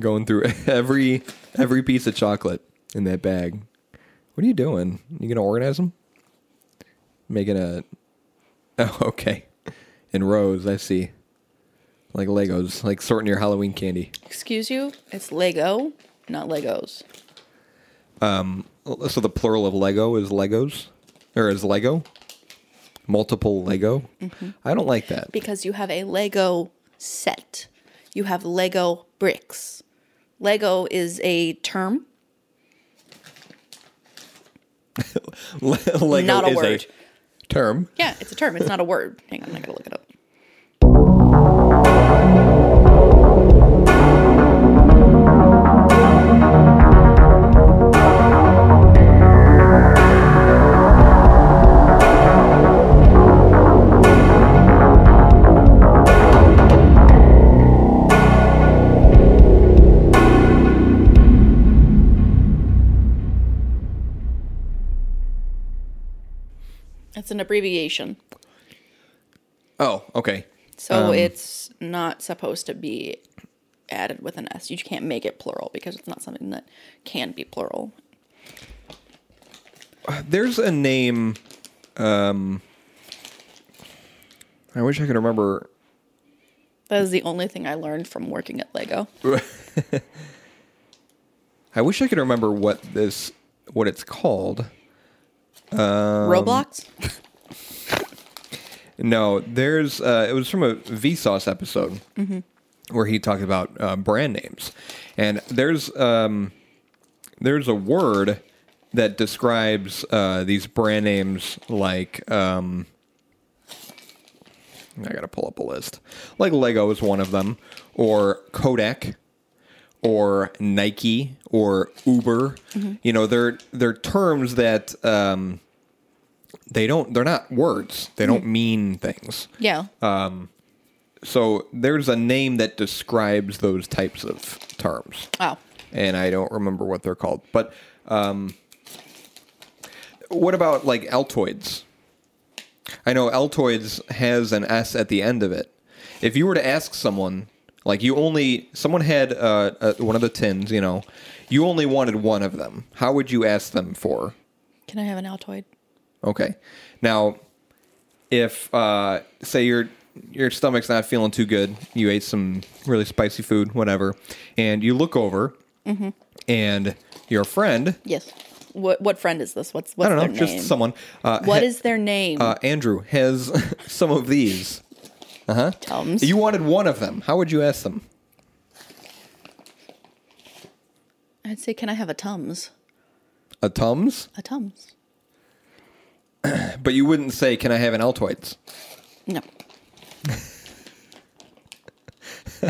going through every every piece of chocolate in that bag. What are you doing? You gonna organize them? Making a. Oh, okay. In rows, I see. Like Legos, like sorting your Halloween candy. Excuse you? It's Lego, not Legos. Um, So the plural of Lego is Legos, or is Lego? Multiple Lego. I don't like that. Because you have a Lego set. You have Lego bricks. Lego is a term, Lego not a is word. a term. Yeah, it's a term. It's not a word. Hang on, I gotta look it up. An abbreviation. Oh, okay. So Um, it's not supposed to be added with an S. You can't make it plural because it's not something that can be plural. There's a name. Um, I wish I could remember. That is the only thing I learned from working at Lego. I wish I could remember what this what it's called. Um, Roblox? No, there's. Uh, it was from a Vsauce episode where he talked about uh, brand names, and there's um, there's a word that describes uh, these brand names like. Um, I gotta pull up a list. Like Lego is one of them, or Kodak, or Nike, or Uber. You know, they're they're terms that um, they don't. They're not words. They don't mean things. Yeah. Um So there's a name that describes those types of terms, oh. and I don't remember what they're called. But um, what about like Altoids? I know Altoids has an S at the end of it. If you were to ask someone, like you only someone had uh, uh, one of the tins, you know, you only wanted one of them. How would you ask them for? Can I have an Altoid? Okay. Now, if uh, say your your stomach's not feeling too good, you ate some really spicy food, whatever, and you look over, and your friend, Yes. What what friend is this? What's what's I don't know, just name? someone, uh, What ha- is their name? uh, Andrew has some of these. Uh huh. Tums. You wanted one of them. How would you ask them? I'd say, can I have a Tums? A Tums, A Tums. but you wouldn't say, "Can I have an Altoids?" No.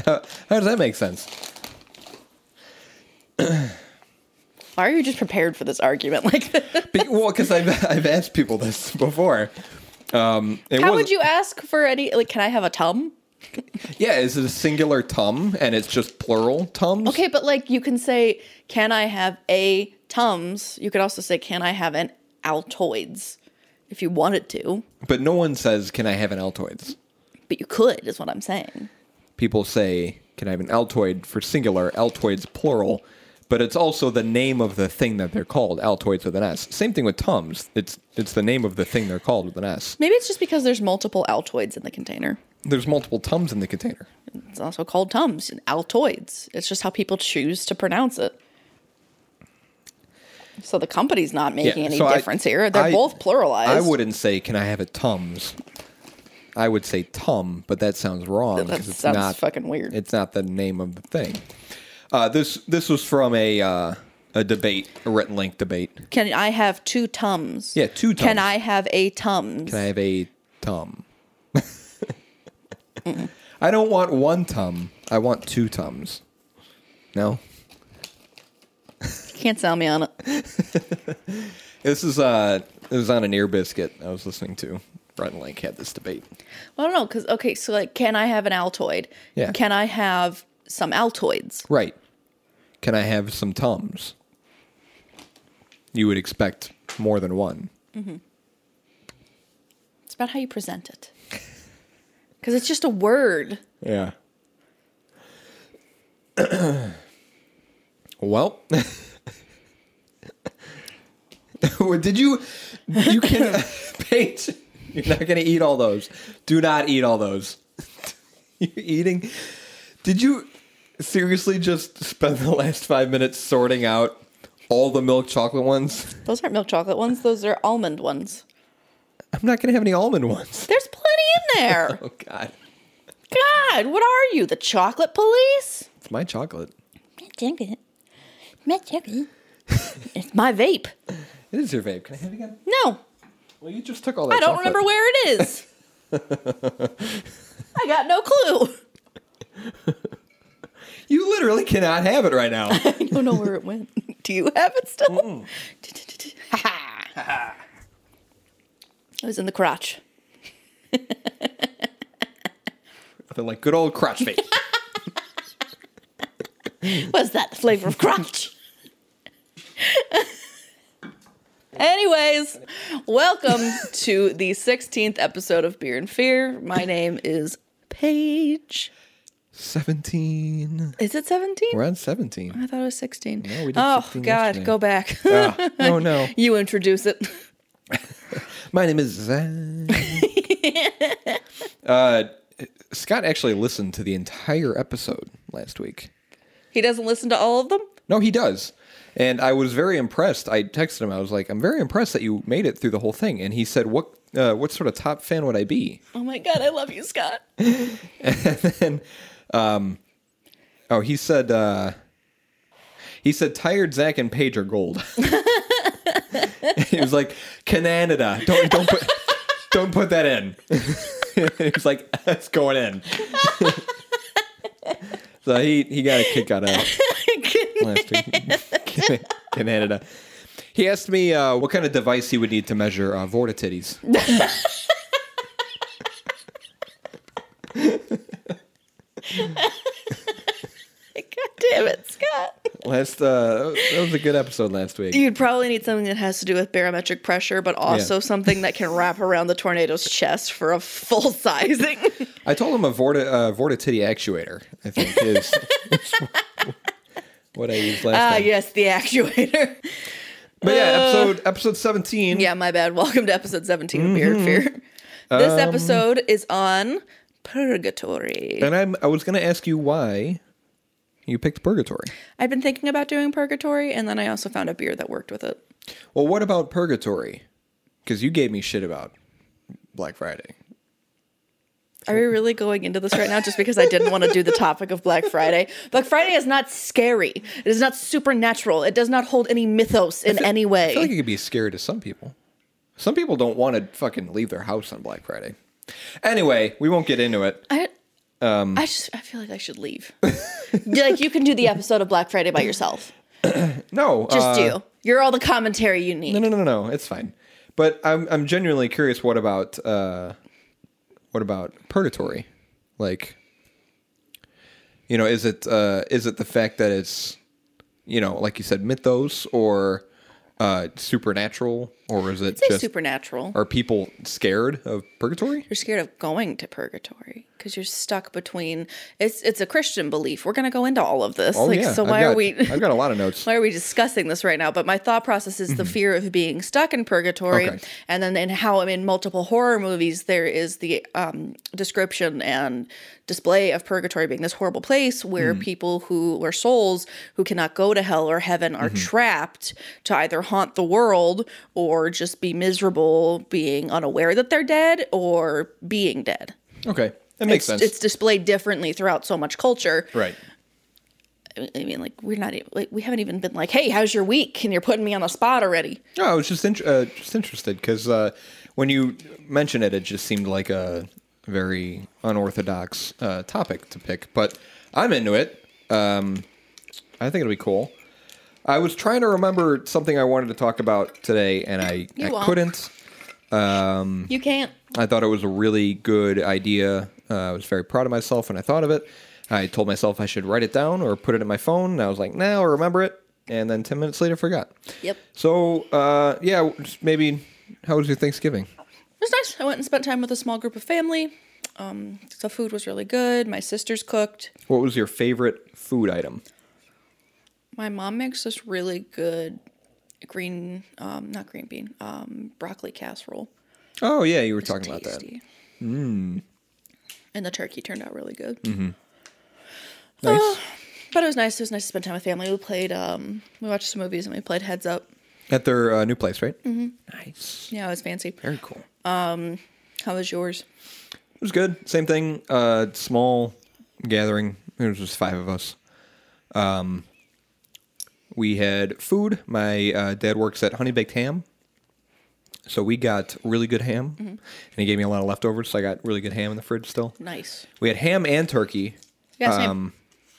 How does that make sense? Why are you just prepared for this argument like this? Be- well, because I've I've asked people this before. Um, it How would you ask for any like can I have a tum? Yeah, is it a singular tum and it's just plural tums? Okay, but like you can say, can I have a Tums? You could also say, can I have an Altoids if you wanted to. But no one says, "Can I have an Altoids?" But you could, is what I'm saying. People say, "Can I have an Altoid?" for singular, Altoids plural. But it's also the name of the thing that they're called, Altoids with an S. Same thing with tums. It's it's the name of the thing they're called with an S. Maybe it's just because there's multiple Altoids in the container. There's multiple tums in the container. It's also called Tums, Altoids. It's just how people choose to pronounce it. So the company's not making any so I- difference here. They're I- both pluralized. I wouldn't say, "Can I have a tums?" I would say tum, but that sounds wrong because it's not fucking weird. It's not the name of the thing. Uh, this this was from a uh, a debate, a Rhett and Link debate. Can I have two Tums? Yeah, two Can I have a Tums? Can I have a tum? I don't want one tum. I want two tums. No, Can't sell me on it. this is uh, it was on an ear biscuit I was listening to. Rhett and Link had this debate. Well, I don't know, because, okay, so like, can I have an Altoid? Yeah. Can I have some Altoids? Right. Can I have some tums? You would expect more than one. Mm-hmm. It's about how you present it. Because it's just a word. Yeah. Well, did you? You can paint. You're not gonna eat all those. Do not eat all those. You're eating. Did you seriously just spend the last five minutes sorting out all the milk chocolate ones? Those aren't milk chocolate ones. Those are almond ones. I'm not gonna have any almond ones. There's plenty in there. Oh God, God, what are you, the chocolate police? it's my chocolate. Chocolate. My chocolate. it's my vape. It is your vape. Can I have it again? No, Well, you just took all that. I don't chocolate. remember where it is. I got no clue. You literally cannot have it right now. I don't know where it went. Do you have it still? it was in the crotch. Nothing like good old crotch vape. What's that? The flavor of crotch. Anyways, welcome to the 16th episode of Beer and Fear. My name is Paige. Seventeen. Is it 17? We're on seventeen. I thought it was 16. No, we did oh, 16 God, yesterday. go back. Ah, oh no. you introduce it. My name is Zach. uh, Scott actually listened to the entire episode last week. He doesn't listen to all of them? No, he does. And I was very impressed. I texted him. I was like, "I'm very impressed that you made it through the whole thing." And he said, "What? Uh, what sort of top fan would I be?" Oh my God, I love you, Scott. and then, um, oh, he said, uh, he said, "Tired Zach and Paige are gold." he was like, "Canada, don't don't put don't put that in." he was like, "That's going in." so he he got a kick out of last week. Canada. He asked me uh, what kind of device he would need to measure uh, vorticities. God damn it, Scott. Last uh, that was a good episode last week. You'd probably need something that has to do with barometric pressure, but also Yeah. something that can wrap around the tornado's chest for a full sizing. I told him a vorti- uh, vorticity actuator. I think is what I used last Ah, time. yes, the actuator. But yeah, episode episode seventeen. Yeah, my bad. Welcome to episode 17 of Beer and Fear. Mm-hmm. This Um, episode is on purgatory. And I'm I was gonna ask you why you picked Purgatory. I've been thinking about doing purgatory, and then I also found a beer that worked with it. Well, what about Purgatory? Because you gave me shit about Black Friday. Are we really going into this right now just because I didn't want to do the topic of Black Friday? Black Friday is not scary. It is not supernatural. It does not hold any mythos in any way. I feel like it could be scary to some people. Some people don't want to fucking leave their house on Black Friday. Anyway, we won't get into it. I, Um, I just I feel like I should leave. like you can do the episode of Black Friday by yourself. No, Just uh, you. You're all the commentary you need. No, no, no, no, no. It's fine. But I'm I'm genuinely curious. What about uh, what about purgatory? Like, you know, is it uh, is it the fact that it's you know, like you said, mythos or uh, supernatural, or is it just supernatural. are people scared of purgatory? You're scared of going to purgatory because you're stuck between. It's it's a Christian belief. We're gonna go into all of this. Oh like, yeah. so why got- are we? I've got a lot of notes. Why are we discussing this right now? But my thought process is the fear of being stuck in purgatory, Mm-hmm. Okay. and then in how in multiple horror movies there is the um, description and display of purgatory being this horrible place where Mm. people who are souls who cannot go to hell or heaven are Mm-hmm. trapped to either haunt the world or just be miserable, being unaware that they're dead or being dead. Okay, that makes it's, sense. It's displayed differently throughout so much culture. right. I mean, like we're not even like we haven't even been like, "Hey, how's your week?" And you're putting me on the spot already. No, I was just int- uh, just interested because uh, when you mentioned it, it just seemed like a very unorthodox uh, topic to pick. But I'm into it. Um, I think it'll be cool. I was trying to remember something I wanted to talk about today, and I, You I won't. couldn't. You can't. I thought it was a really good idea. Uh, I was very proud of myself when I thought of it. I told myself I should write it down or put it in my phone. And I was like, nah, I'll remember it. And then 10 minutes later, forgot. Yep. So, uh, yeah, just maybe how was your Thanksgiving? It was nice. I went and spent time with a small group of family. Um, the food was really good. My sisters cooked. What was your favorite food item? My mom makes this really good green, um, not green bean, um, broccoli casserole. Oh yeah, you were It's talking about that. tasty. Mm. And the turkey turned out really good. Mm-hmm. Nice. But it was nice. It was nice to spend time with family. We played, um, we watched some movies and we played Heads Up. At their uh, new place, right? Mm-hmm. Nice. Yeah, it was fancy. Very cool. Um, how was yours? It was good. Same thing. Uh, small gathering. It was just five of us. Um, we had food. My uh, dad works at Honey Baked Ham, so we got really good ham, and he gave me a lot of leftovers. So I got really good ham in the fridge still. Nice. We had ham and turkey. Yeah, same. Um,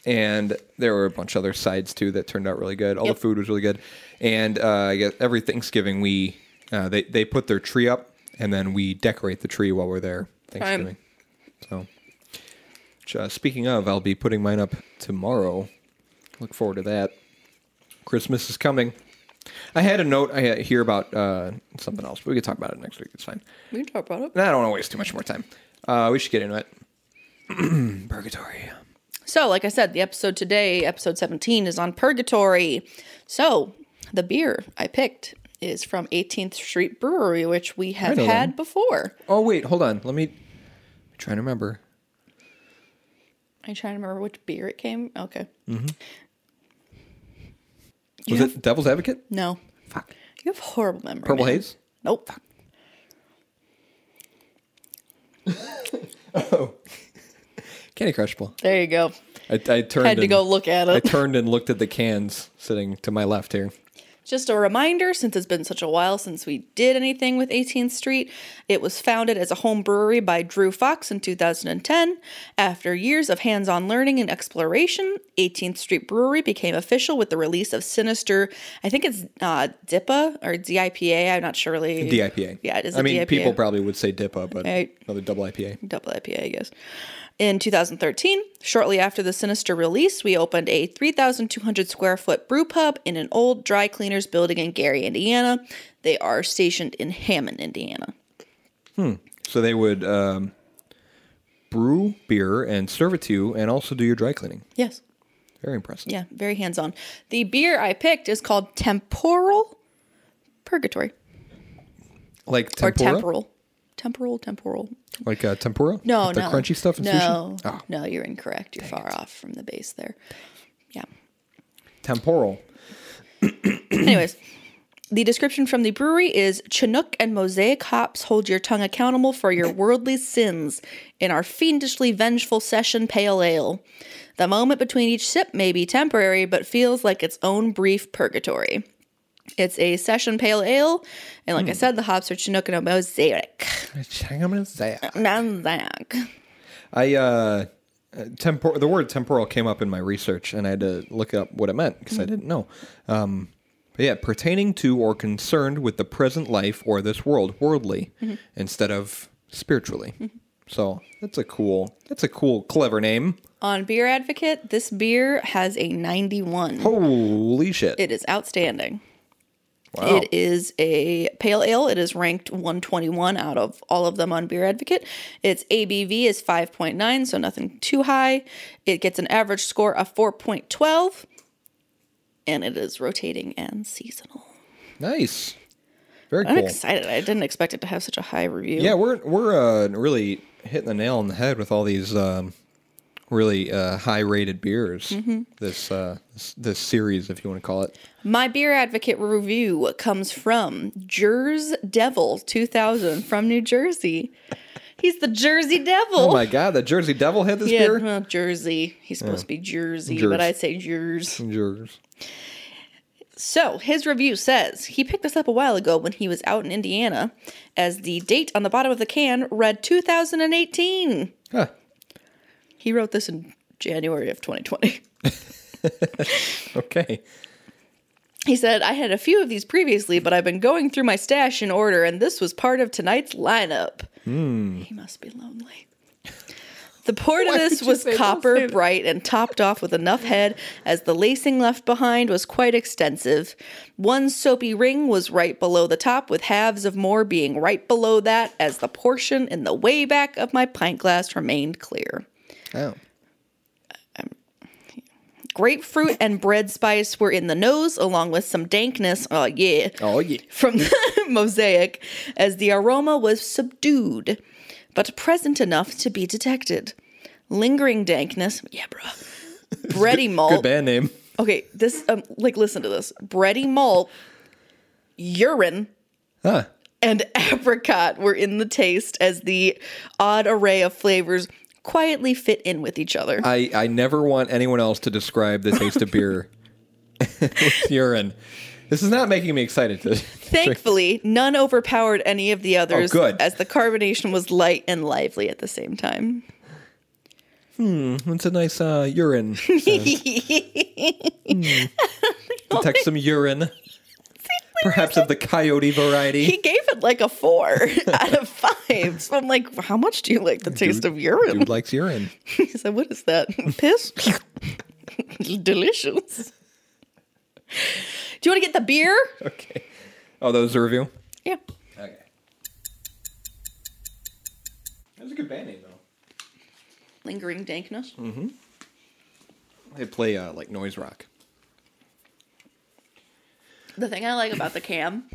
and there were a bunch of other sides too that turned out really good. All Yep. the food was really good. And uh, I guess every Thanksgiving we uh, they they put their tree up and then we decorate the tree while we're there Thanksgiving. So, which, uh, speaking of, I'll be putting mine up tomorrow. Look forward to that. Christmas is coming. I had a note I had here about uh, something else, but we can talk about it next week. It's fine. We can talk about it. I don't want to waste too much more time. Uh, we should get into it. Purgatory. So, like I said, the episode today, episode 17, is on purgatory. So, the beer I picked is from 18th Street Brewery, which we have had before. Oh wait, hold on. Let me trying to remember. I'm trying to remember which beer it came. Okay. Was You have- it Devil's Advocate? No. Fuck. You have horrible memory. Purple man. Haze? Nope. Oh. Candy Crushable. There you go. I, I turned Had to and, go look at it. I turned and looked at the cans sitting to my left here. Just a reminder, since it's been such a while since we did anything with 18th Street, it was founded as a home brewery by Drew Fox in 2010. After years of hands on learning and exploration, 18th Street Brewery became official with the release of Sinister, I think it's uh, DIPA or DIPA, I'm not sure really. DIPA. Yeah, it is I mean, DIPA. people probably would say DIPA, but Right. another double IPA. double IPA, I guess. In 2013, shortly after the Sinister release, we opened a 3,200 square foot brew pub in an old dry cleaners building in Gary, Indiana. They are stationed in Hammond, Indiana. Hmm. So they would um, brew beer and serve it to you, and also do your dry cleaning. Yes. Very impressive. Yeah, very hands on. The beer I picked is called Temporal Purgatory Like or Temporal. Temporal, Temporal. Like uh, tempura. No, With the no. crunchy stuff in no, sushi. Oh, No, you're incorrect. You're far off from the base there. Yeah. temporal. Anyways, the description from the brewery is Chinook and Mosaic hops hold your tongue accountable for your worldly sins in our fiendishly vengeful session pale ale. The moment between each sip may be temporary, but feels like its own brief purgatory. It's a session pale ale, and like I said, the hops are Chinook and Mosaic. Mosaic. I uh, tempor- the word temporal came up in my research, and I had to look up what it meant because I didn't know. Um, but yeah, pertaining to or concerned with the present life or this world, worldly, instead of spiritually. So that's a cool. That's a cool, clever name. On Beer Advocate, this beer has a 91. Holy shit! It is outstanding. Wow. It is a pale ale. It is ranked 121 out of all of them on Beer Advocate. Its ABV is 5.9, so nothing too high. It gets an average score of 4.12, and it is rotating and seasonal. nice. Very I'm cool. excited. I didn't expect it to have such a high review. Yeah, we're we're uh, really hitting the nail on the head with all these um, really uh, high rated beers. This, uh, this this series, if you want to call it. My Beer Advocate review comes from Jers Devil 2000 from New Jersey. He's the Jersey Devil. Oh my god, the Jersey Devil had this Yeah, beer. well, Jersey. He's supposed to be Jersey, Jers. but I say Jers. Jers. So his review says he picked this up a while ago when he was out in Indiana, as the date on the bottom of the can read 2018. Huh. He wrote this in January of 2020. Okay. He said, I had a few of these previously, but I've been going through my stash in order, and this was part of tonight's lineup. He must be lonely. The port of this was say- don't say copper bright and topped off with enough head as the lacing left behind was quite extensive. One soapy ring was right below the top, with halves of more being right below that as the portion in the way back of my pint glass remained clear. Oh. Grapefruit and bread spice were in the nose, along with some dankness. Oh, yeah. Oh yeah. From the mosaic, as the aroma was subdued, but present enough to be detected. Lingering dankness. Yeah, bro. Bready malt. Good band name. Okay, this, um, like, listen to this. Bready malt, urine, Huh. and apricot were in the taste as the odd array of flavors quietly fit in with each other. I, I never want anyone else to describe the taste of beer with urine. This is not making me excited to. Thankfully, none overpowered any of the others Oh, good. as the carbonation was light and lively at the same time. Hmm, it's a nice uh, urine. Hmm. Detect some urine. Perhaps of the coyote variety. He gave it like a four out of five. So I'm like, how much do you like the taste of urine? Dude likes urine. He said, what is that? Piss? Delicious. Do you want to get the beer? Okay. Oh, that was a review? Yeah. Okay. That was a good band name, though. Lingering dankness. Mm hmm. They play uh, like noise rock. The thing I like about the cam,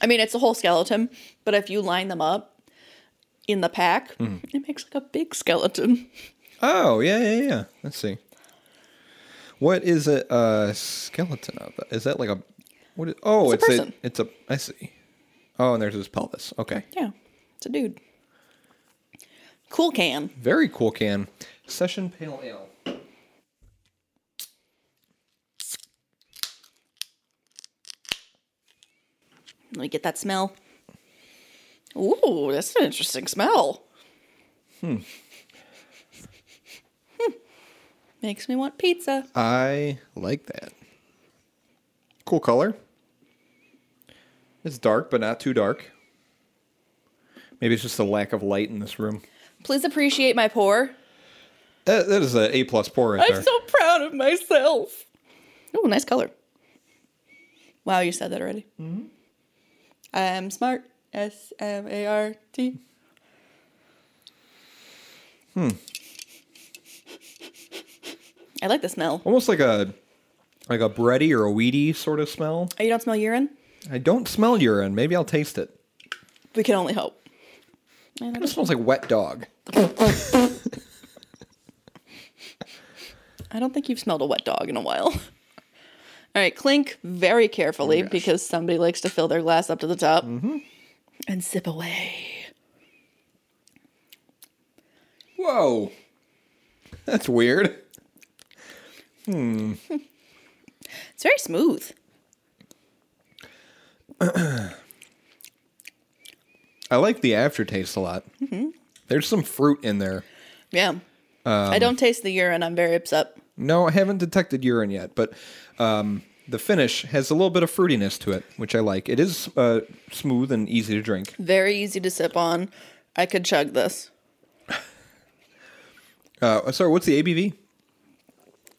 I mean, it's a whole skeleton, but if you line them up in the pack, it makes like a big skeleton. Oh, yeah, yeah, yeah. Let's see. What is it a uh, skeleton of? Is that like a. What is, oh, It's it's, a a. It's a. I see. Oh, and there's his pelvis. Okay. Yeah, it's a dude. Cool can. Very cool can. Session Pale Ale. Let me get that smell. Ooh, that's an interesting smell. Hmm. hmm. Makes me want pizza. I like that. Cool color. It's dark, but not too dark. Maybe it's just the lack of light in this room. Please appreciate my pour. That, that is a A plus pour right I'm there. so proud of myself. Oh, nice color. Wow, you said that already. Mm-hmm. I'm smart. S M A R T. Hmm. I like the smell. Almost like a like a bready or a weedy sort of smell. Oh, you don't smell urine? I don't smell urine. Maybe I'll taste it. We can only hope. It smells like wet dog. I don't think you've smelled a wet dog in a while. All right, clink very carefully because somebody likes to fill their glass up to the top mm-hmm. and sip away. Whoa. That's weird. Hmm. It's very smooth. I like the aftertaste a lot. Mm-hmm. There's some fruit in there. Yeah. Um, I don't taste the urine. I'm very upset. No, I haven't detected urine yet, but um, the finish has a little bit of fruitiness to it, which I like. It is uh, smooth and easy to drink. Very easy to sip on. I could chug this. Uh, sorry, what's the ABV?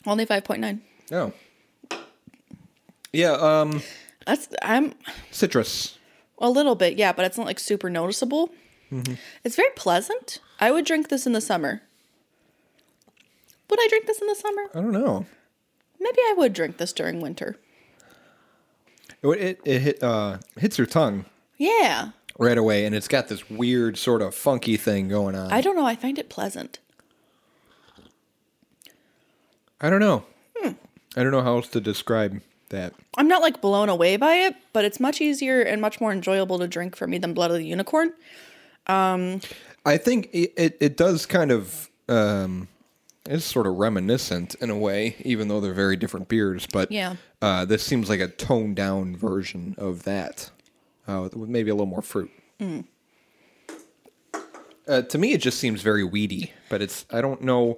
Only 5.9. Oh. Yeah, um, That's I'm citrus. a little bit, yeah, but it's not like super noticeable. It's very pleasant. I would drink this in the summer. Would I drink this in the summer? I don't know. Maybe I would drink this during winter. It, it, it hit, uh, hits your tongue Yeah. right away, and it's got this weird sort of funky thing going on. I don't know. I find it pleasant. I don't know. I don't know how else to describe that. I'm not like blown away by it, but it's much easier and much more enjoyable to drink for me than Blood of the Unicorn. I think it, it, it does kind of um, it's sort of reminiscent in a way, even though they're very different beers. But Yeah. uh, this seems like a toned down version of that, uh, with maybe a little more fruit. Uh, to me, it just seems very weedy, but it's I don't know.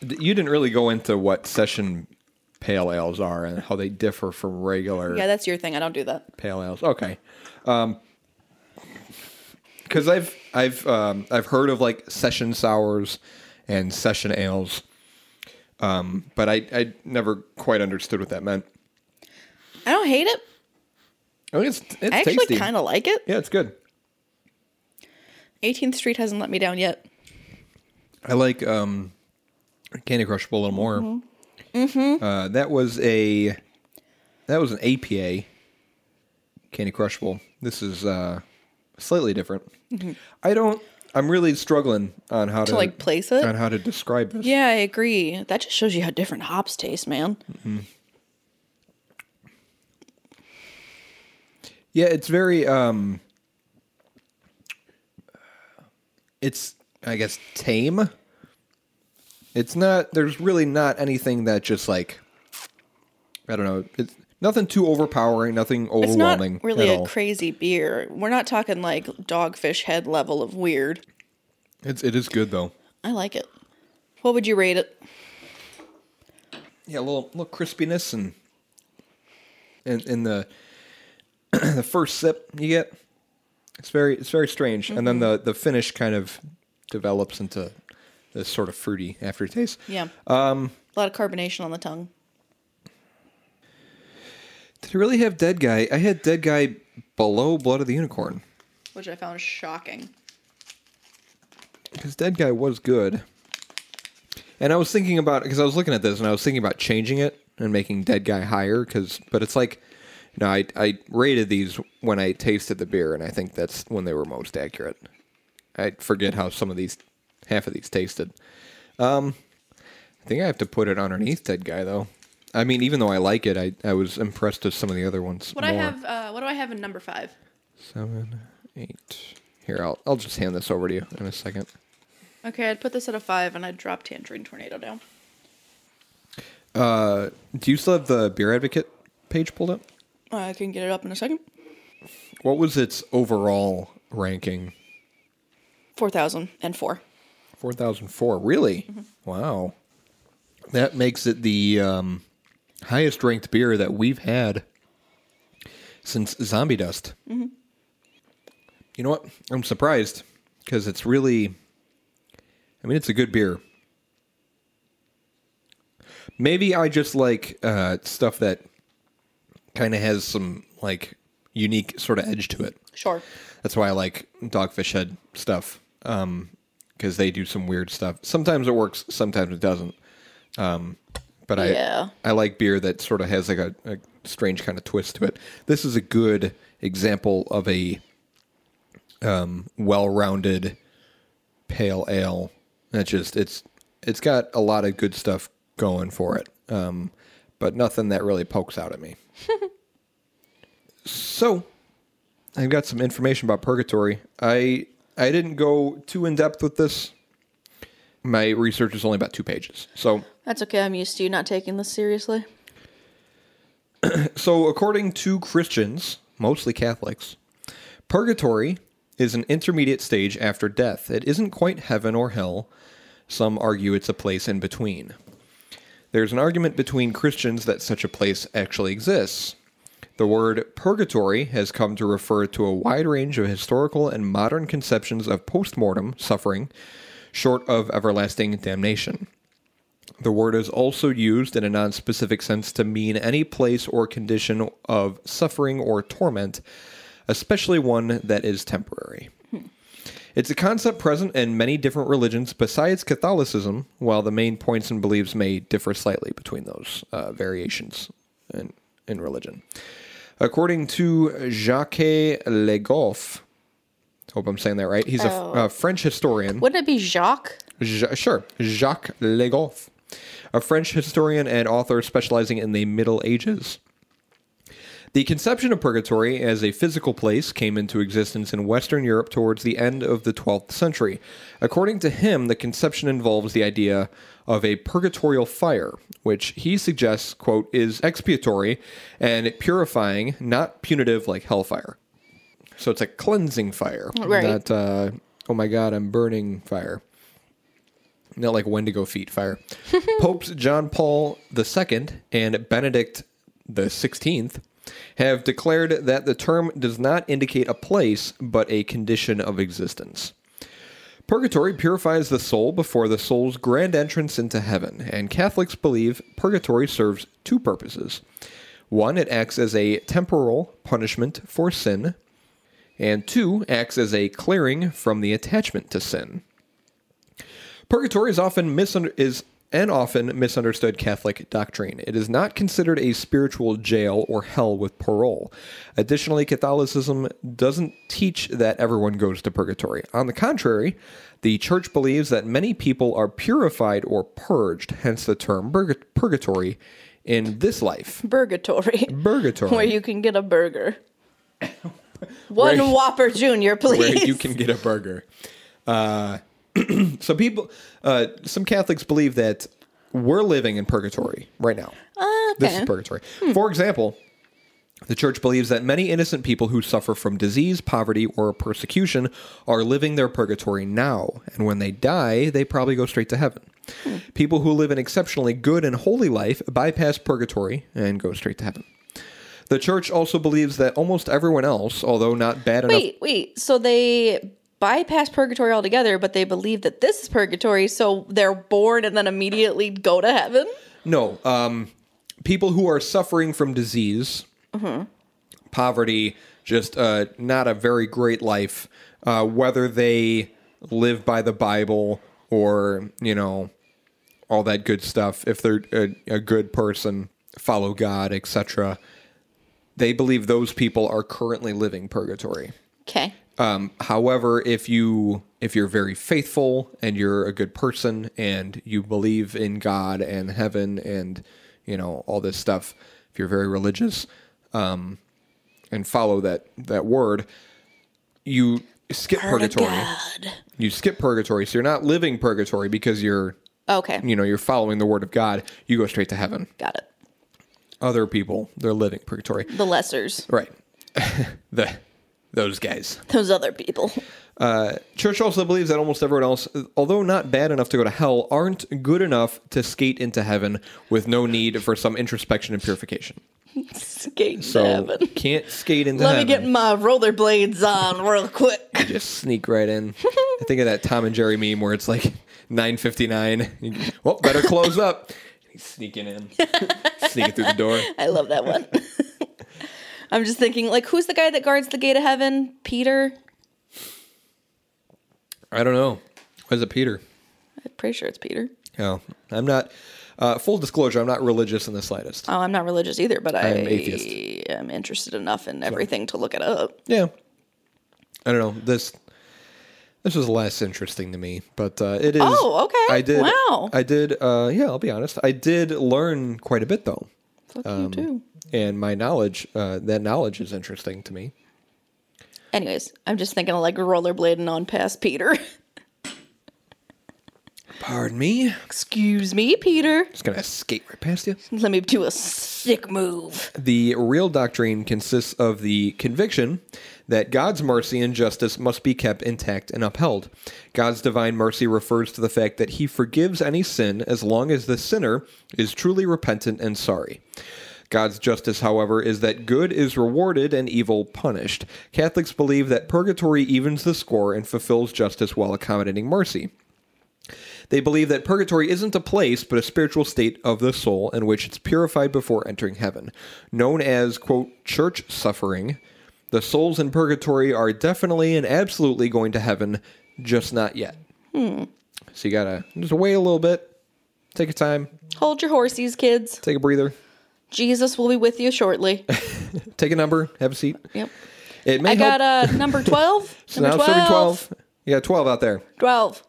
You didn't really go into what session pale ales are and how they differ from regular Yeah, that's your thing. I don't do that. pale ales. Okay. Um 'cause because I've I've um, I've heard of like session sours and session ales, um, but I I never quite understood what that meant. I don't hate it. I think it's it's I actually kind of like it. yeah, it's good. 18th Street hasn't let me down yet. I like um, Candy Crush a little more. Mm-hmm. Mm-hmm. Uh, that was a that was an APA Candy Crushable. This is uh, slightly different. I don't. I'm really struggling on how to, like, place it? on how to describe this. Yeah, I agree. That just shows you how different hops taste, man. Yeah, it's very um it's I guess tame. It's not there's really not anything that just like I don't know, it's nothing too overpowering, nothing It's not overwhelming. really a all. crazy beer. We're not talking like dogfish head level of weird. it's it is good though. I like it. What would you rate it? Yeah, a little little crispiness and in in the the first sip you get. It's very it's very strange. And then the the finish kind of develops into this sort of fruity aftertaste. Yeah. Um, a lot of carbonation on the tongue. Did I really have Dead Guy? I had Dead Guy below Blood of the Unicorn. Which I found shocking. Because Dead Guy was good. And I was thinking about because I was looking at this and I was thinking about changing it and making Dead Guy higher because but it's like you know, I I rated these when I tasted the beer and I think that's when they were most accurate. I forget how some of these half of these tasted. Um I think I have to put it underneath Dead Guy though. I mean, even though I like it, I, I was impressed with some of the other ones. What I have uh, what do I have in number five? Seven, eight. Here, I'll I'll just hand this over to you in a second. Okay, I'd put this at a five and I'd drop Tangerine Tornado down. Uh, do you still have the Beer Advocate page pulled up? I can get it up in a second. What was its overall ranking? Four thousand and four. Four thousand four. Really? Wow. That makes it the um, highest ranked beer that we've had since Zombie Dust. You know what? I'm surprised because it's really. I mean, it's a good beer. Maybe I just like uh, stuff that kind of has some like unique sort of edge to it. Sure. That's why I like Dogfish Head stuff because they do some weird stuff. Sometimes it works, sometimes it doesn't. Um, but Yeah. I I like beer that sort of has like a, a strange kind of twist to it. This is a good example of a um, well-rounded pale ale. That just it's it's got a lot of good stuff going for it, um, but nothing that really pokes out at me. so I've got some information about purgatory. I I didn't go too in depth with this. My research is only about two pages. So That's okay. I'm used to you not taking this seriously. so according to Christians, mostly Catholics, purgatory is an intermediate stage after death. It isn't quite heaven or hell. Some argue it's a place in between. There's an argument between Christians that such a place actually exists. The word purgatory has come to refer to a wide range of historical and modern conceptions of postmortem suffering, short of everlasting damnation. The word is also used in a non-specific sense to mean any place or condition of suffering or torment, especially one that is temporary. It's a concept present in many different religions besides Catholicism, while the main points and beliefs may differ slightly between those uh, variations in, in religion. According to Jacques Le Goff, hope I'm saying that right, he's a, Oh. a French historian. Wouldn't it be Jacques? Ja- sure, Jacques Le Goff, a French historian and author specializing in the Middle Ages. The conception of purgatory as a physical place came into existence in Western Europe towards the end of the 12th century. According to him, the conception involves the idea of a purgatorial fire, which he suggests, quote, is expiatory and purifying, not punitive like hellfire. So it's a cleansing fire, Right. not, uh, oh my god, I'm burning fire not like Wendigo feet fire. Popes John Paul II and Benedict the Sixteenth have declared that the term does not indicate a place, but a condition of existence. Purgatory purifies the soul before the soul's grand entrance into heaven, and Catholics believe purgatory serves two purposes. One, it acts as a temporal punishment for sin, and two, acts as a clearing from the attachment to sin. Purgatory is often misunder- is and often misunderstood Catholic doctrine. It is not considered a spiritual jail or hell with parole. Additionally, Catholicism doesn't teach that everyone goes to purgatory. On the contrary, the church believes that many people are purified or purged, hence the term purg- purgatory, in this life. Purgatory. Purgatory. Where you can get a burger. One Where- Whopper Junior, please. where you can get a burger. Uh, so people, uh, some Catholics believe that we're living in purgatory right now. This is Okay. purgatory. For example, the church believes that many innocent people who suffer from disease, poverty, or persecution are living their purgatory now, and when they die, they probably go straight to heaven. People who live an exceptionally good and holy life bypass purgatory and go straight to heaven. The church also believes that almost everyone else, although not bad enough Wait, wait. So they bypass purgatory altogether, but they believe that this is purgatory, so they're born and then immediately go to heaven? No, um, people who are suffering from disease, poverty, just uh, not a very great life, uh, whether they live by the Bible or you know all that good stuff. If they're a, a good person, follow God, etc. They believe those people are currently living purgatory. Okay. Um, however, if you if you're very faithful and you're a good person and you believe in God and heaven and you know all this stuff, if you're very religious um, and follow that that word, you skip purgatory. God. You skip purgatory, so you're not living purgatory because you're Okay. you know you're following the word of God. You go straight to heaven. Got it. Other people, they're living purgatory, The lessers. right? the those guys. Those other people. Uh, Church also believes that almost everyone else, although not bad enough to go to hell, aren't good enough to skate into heaven with no need for some introspection and purification. Skate to So heaven. can't skate into Let me get my rollerblades on real quick. Just sneak right in. I think of that Tom and Jerry meme where it's like 9:59. Well, better close up. He's sneaking in, sneaking through the door. I love that one. I'm just thinking, like, who's the guy that guards the gate of heaven? Peter? I don't know. Was it Peter? I'm pretty sure it's Peter. No, I'm not. Uh, full disclosure, I'm not religious in the slightest. Oh, I'm not religious either, but I am atheist. am interested enough in everything to look it up. Yeah. I don't know. This this was less interesting to me, but uh, it is. Oh, okay. I did. Wow. I did. Uh, yeah, I'll be honest. I did learn quite a bit though, Fuck Um, you too. and my knowledge, uh, that knowledge is interesting to me. Anyways, I'm just thinking of like rollerblading on past Peter. Pardon me. Excuse me, Peter. Just gonna skate right past you. Let me do a sick move. The real doctrine consists of the conviction that God's mercy and justice must be kept intact and upheld. God's divine mercy refers to the fact that he forgives any sin as long as the sinner is truly repentant and sorry. God's justice, however, is that good is rewarded and evil punished. Catholics believe that purgatory evens the score and fulfills justice while accommodating mercy. They believe that purgatory isn't a place, but a spiritual state of the soul in which it's purified before entering heaven. Known as, quote, church suffering, the souls in purgatory are definitely and absolutely going to heaven, just not yet. So you gotta just wait a little bit, take your time, Hold your horses, kids. take a breather, Jesus will be with you shortly. take a number, have a seat. Yep. It may I got help. uh number 12. so number now it's serving 12. You got 12 out there. 12.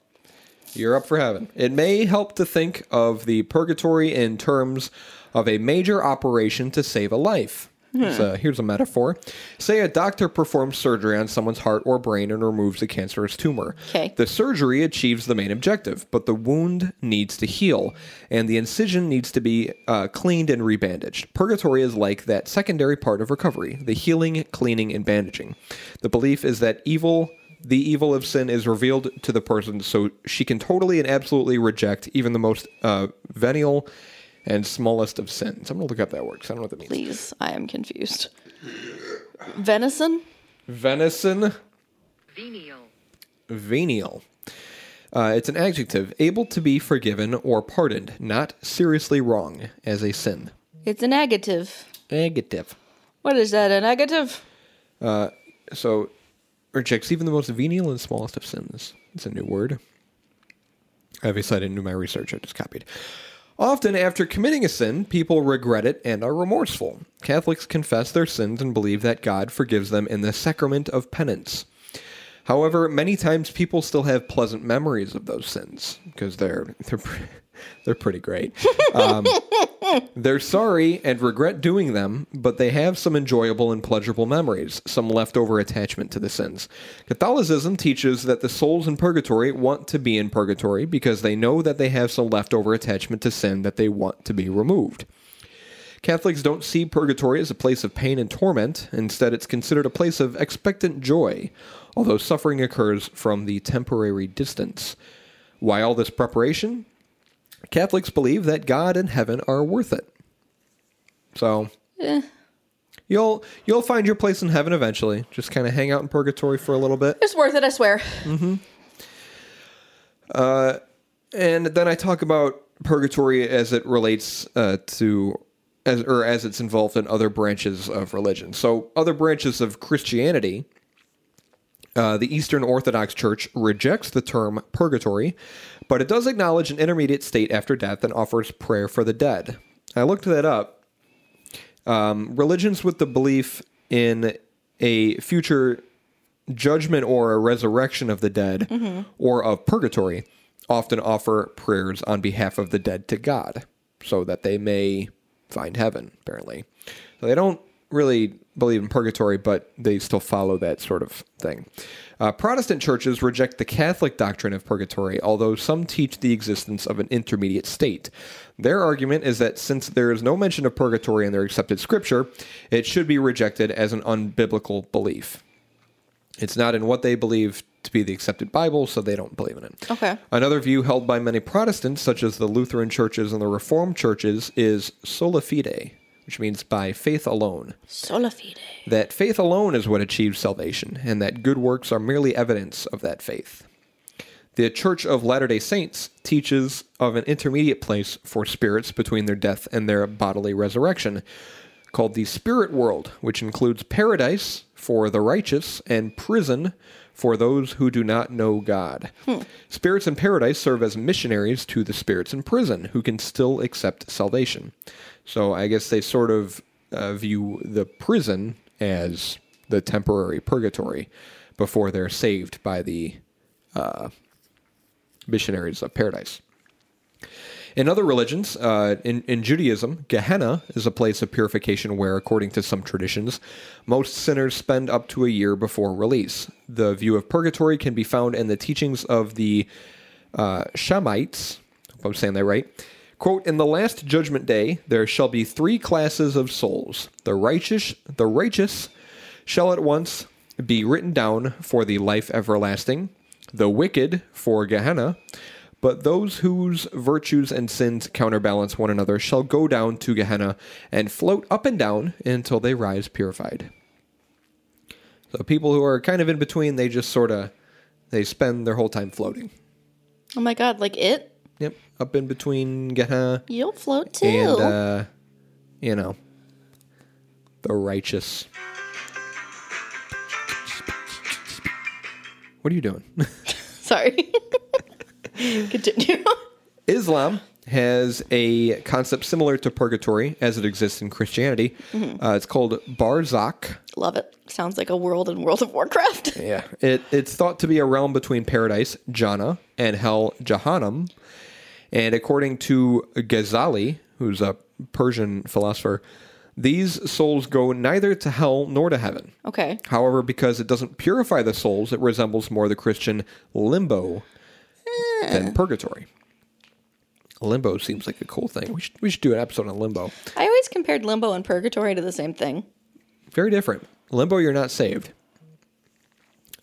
You're up for heaven. It may help to think of the purgatory in terms of a major operation to save a life. So here's a metaphor. Say a doctor performs surgery on someone's heart or brain and removes a cancerous tumor. 'Kay. The surgery achieves the main objective, but the wound needs to heal, and the incision needs to be uh, cleaned and rebandaged. Purgatory is like that secondary part of recovery the healing, cleaning, and bandaging. The belief is that evil the evil of sin is revealed to the person so she can totally and absolutely reject even the most uh, venial and smallest of sins. I'm going to look up that word 'cause I don't know what that means. Please, I am confused. Venison? Venison Venial. venial. Uh, it's an adjective able to be forgiven or pardoned, not seriously wrong as a sin. It's a negative. Adjective. What is that? A negative? So, rejects even the most venial and smallest of sins. It's a new word. Obviously, I didn't do my research, I just copied. Often, after committing a sin, people regret it and are remorseful. Catholics confess their sins and believe that God forgives them in the sacrament of penance. However, many times people still have pleasant memories of those sins because they're they're they're pretty great. Um, they're sorry and regret doing them, but they have some enjoyable and pleasurable memories, some leftover attachment to the sins. Catholicism teaches that the souls in purgatory want to be in purgatory because they know that they have some leftover attachment to sin that they want to be removed. Catholics don't see purgatory as a place of pain and torment. Instead, it's considered a place of expectant joy, although suffering occurs from the temporary distance. Why all this preparation? Catholics believe that God and heaven are worth it. So, you'll you'll find your place in heaven eventually. Just kind of hang out in purgatory for a little bit. It's worth it, I swear. and then I talk about purgatory as it relates uh, to as or as it's involved in other branches of religion. So other branches of Christianity, uh, the Eastern Orthodox Church rejects the term purgatory, but it does acknowledge an intermediate state after death and offers prayer for the dead. I looked that up. Um, religions with the belief in a future judgment or a resurrection of the dead or of purgatory often offer prayers on behalf of the dead to God so that they may find heaven, apparently. So they don't really believe in purgatory, but they still follow that sort of thing. Uh, Protestant churches reject the Catholic doctrine of purgatory, although some teach the existence of an intermediate state. Their argument is that since there is no mention of purgatory in their accepted scripture, it should be rejected as an unbiblical belief. It's not in what they believe to be the accepted Bible, so they don't believe in it. Okay. Another view held by many Protestants, such as the Lutheran churches and the Reformed churches, is sola fide, which means by faith alone. Sola fide. That faith alone is what achieves salvation, and that good works are merely evidence of that faith. The Church of Latter day Saints teaches of an intermediate place for spirits between their death and their bodily resurrection, called the spirit world, which includes paradise for the righteous and prison for those who do not know God. Hmm. Spirits in paradise serve as missionaries to the spirits in prison who can still accept salvation. So I guess they sort of uh, view the prison as the temporary purgatory before they're saved by the uh, missionaries of paradise. In other religions, uh, in, in Judaism, Gehenna is a place of purification where, according to some traditions, most sinners spend up to a year before release. The view of purgatory can be found in the teachings of the uh, Shammaites. Hope I'm saying that right. Quote, in the last judgment day, there shall be three classes of souls. The righteous, the righteous shall at once be written down for the life everlasting, the wicked for Gehenna, but those whose virtues and sins counterbalance one another shall go down to Gehenna and float up and down until they rise purified. So people who are kind of in between, they just sort of they spend their whole time floating. Oh my god, like it? Yep, up in between Gehenna You'll float too. and uh, you know the righteous. What are you doing? Sorry. Continue. Islam has a concept similar to purgatory as it exists in Christianity. Uh, it's called barzakh. Love it. Sounds like a world in World of Warcraft. Yeah, it, it's thought to be a realm between paradise, Jannah, and hell, Jahannam. And according to Ghazali, who's a Persian philosopher, these souls go neither to hell nor to heaven. Okay. However, because it doesn't purify the souls, it resembles more the Christian limbo eh. than purgatory. Limbo seems like a cool thing. We should, we should do an episode on limbo. I always compared limbo and purgatory to the same thing. Very different. Limbo, you're not saved.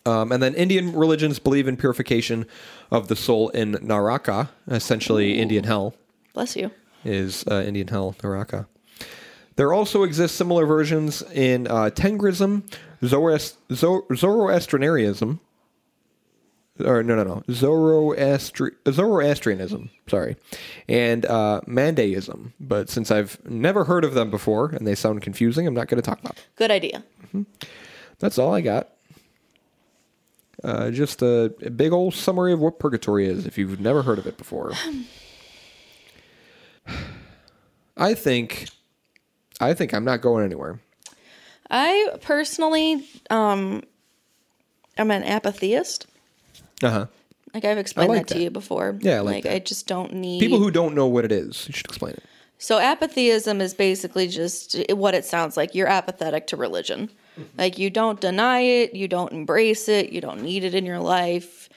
Um, and then Indian religions believe in purification of the soul in Naraka, essentially Indian hell Bless you. is uh, Indian hell, Naraka. There also exist similar versions in uh, Tengrism, Zoroast- Zoro- Zoroastrianism, or no, no, no, Zoroastri- Zoroastrianism, sorry, and uh, Mandaism. But since I've never heard of them before and they sound confusing, I'm not going to talk about them. Good idea. That's all I got. Uh, just a, a big old summary of what purgatory is if you've never heard of it before. I think, I think I'm not going anywhere. I personally, um, I'm an apatheist. Uh huh. Like I've explained like that, to you before. Yeah, I like that. I just don't need People who don't know what it is, you should explain it. So apatheism is basically just what it sounds like. You're apathetic to religion. Like you don't deny it, you don't embrace it, you don't need it in your life.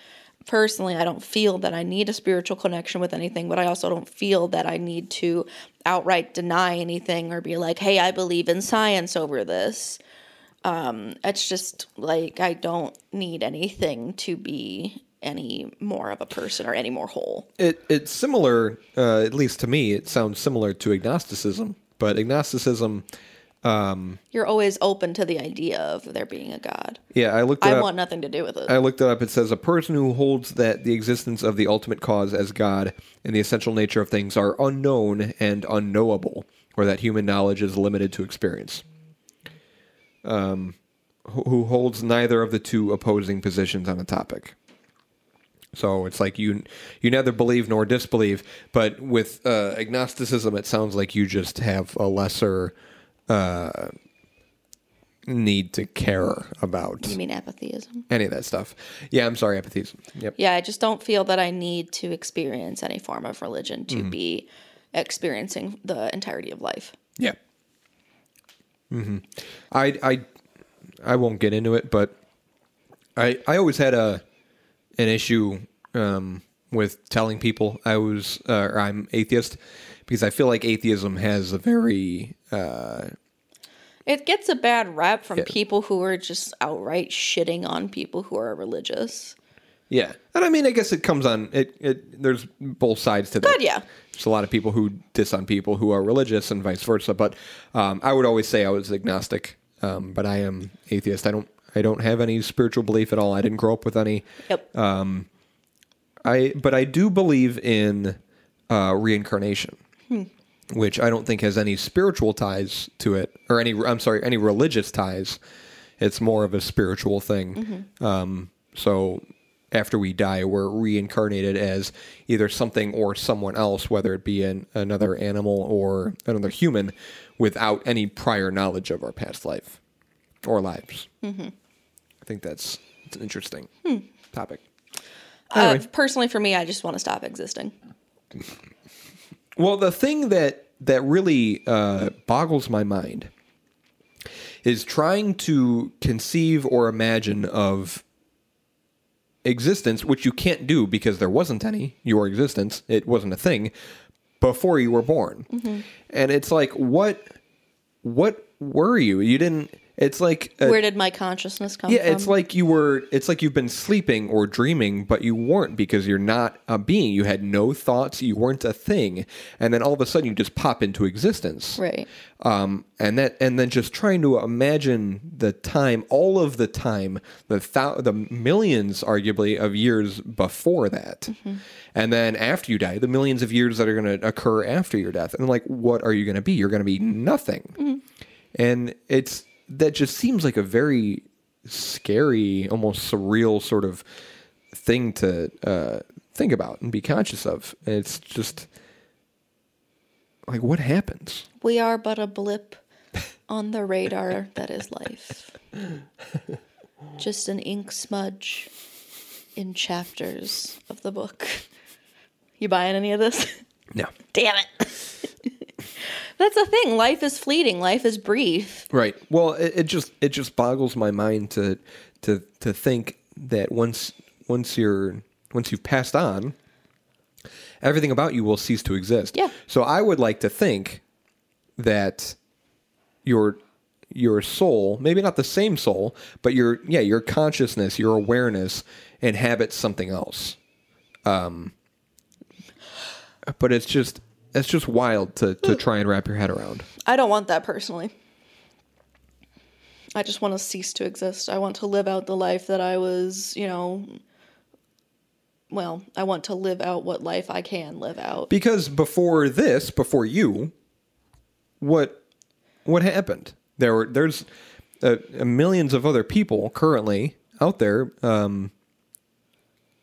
Personally, I don't feel that I need a spiritual connection with anything, but I also don't feel that I need to outright deny anything or be like, "Hey, I believe in science over this." Um, it's just like I don't need anything to be any more of a person or any more whole. It it's similar, uh, at least to me. It sounds similar to agnosticism, but agnosticism. You're always open to the idea of there being a God. Yeah, I looked. It I up. want nothing to do with it. I looked it up. It says a person who holds that the existence of the ultimate cause as God and the essential nature of things are unknown and unknowable, or that human knowledge is limited to experience. Um, who who holds neither of the two opposing positions on a topic. So it's like you you neither believe nor disbelieve, but with uh, agnosticism, it sounds like you just have a lesser uh, need to care about You mean apathyism? any of that stuff. Yeah, I'm sorry, apathyism. Yep. Yeah, I just don't feel that I need to experience any form of religion to Mm-hmm. be experiencing the entirety of life. Yeah. Mm-hmm. I I I won't get into it, but I I always had a an issue um, with telling people I was uh, or I'm atheist because I feel like atheism has a very uh, It gets a bad rap from Yeah. people who are just outright shitting on people who are religious. yeah, and I mean I guess it comes on it. It there's both sides to that. Good, yeah. There's a lot of people who diss on people who are religious and vice versa. But um, I would always say I was agnostic, um, but I am atheist. I don't. I don't have any spiritual belief at all. I didn't grow up with any. Yep. Uh, I but I do believe in uh, reincarnation, which I don't think has any spiritual ties to it, or any. I'm sorry, any religious ties. It's more of a spiritual thing. Um, so after we die, we're reincarnated as either something or someone else, whether it be an, another animal or another human, without any prior knowledge of our past life or lives. I think that's it's an interesting topic. Uh, Anyway. personally, for me, I just want to stop existing. Well, the thing that that really uh, boggles my mind is trying to conceive or imagine of existence, which you can't do because there wasn't any. Your existence, it wasn't a thing before you were born, and it's like what what were you? You didn't. It's like a, Where did my consciousness come from? yeah, from? it's like you were. It's like you've been sleeping or dreaming, but you weren't because you're not a being. You had no thoughts. You weren't a thing, and then all of a sudden you just pop into existence. right. Um, and that, and then just trying to imagine the time, all of the time, the thou- the millions, arguably, of years before that, Mm-hmm. and then after you die, the millions of years that are going to occur after your death, and like, what are you going to be? You're going to be nothing, Mm-hmm. and it's that just seems like a very scary, almost surreal sort of thing to uh, think about and be conscious of. And it's just like, what happens? We are but a blip on the radar that is life. Just an ink smudge in chapters of the book. You buying any of this? No. Damn it. That's the thing. Life is fleeting. Life is brief. Right. Well, it, it just it just boggles my mind to to to think that once once you're once you've passed on, everything about you will cease to exist. Yeah. So I would like to think that your your soul, maybe not the same soul, but your yeah, your consciousness, your awareness inhabits something else. Um but it's just it's just wild to to try and wrap your head around. I don't want that personally. I just want to cease to exist. I want to live out the life that I was, you know. Well, I want to live out what life I can live out. Because before this, before you, what what happened? There were there's uh, millions of other people currently out there. Um,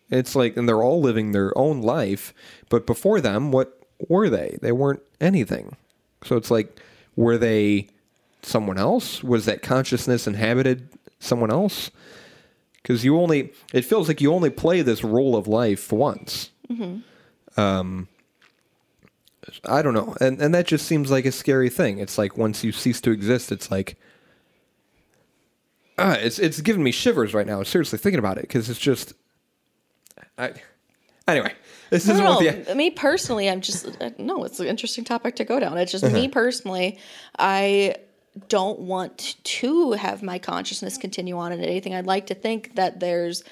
it's like, and they're all living their own life, but before them, what were they? They weren't anything. So it's like, were they someone else? Was that consciousness inhabited someone else? Because you only, it feels like you only play this role of life once. Um, I don't know, and and that just seems like a scary thing. It's like once you cease to exist, it's like, ah, it's it's giving me shivers right now. Seriously, thinking about it because it's just, I. Anyway, this I isn't don't what know. the Me personally, I'm just uh, no. It's an interesting topic to go down. It's just me uh-huh. personally. I don't want to have my consciousness continue on in anything. I'd like to think that there's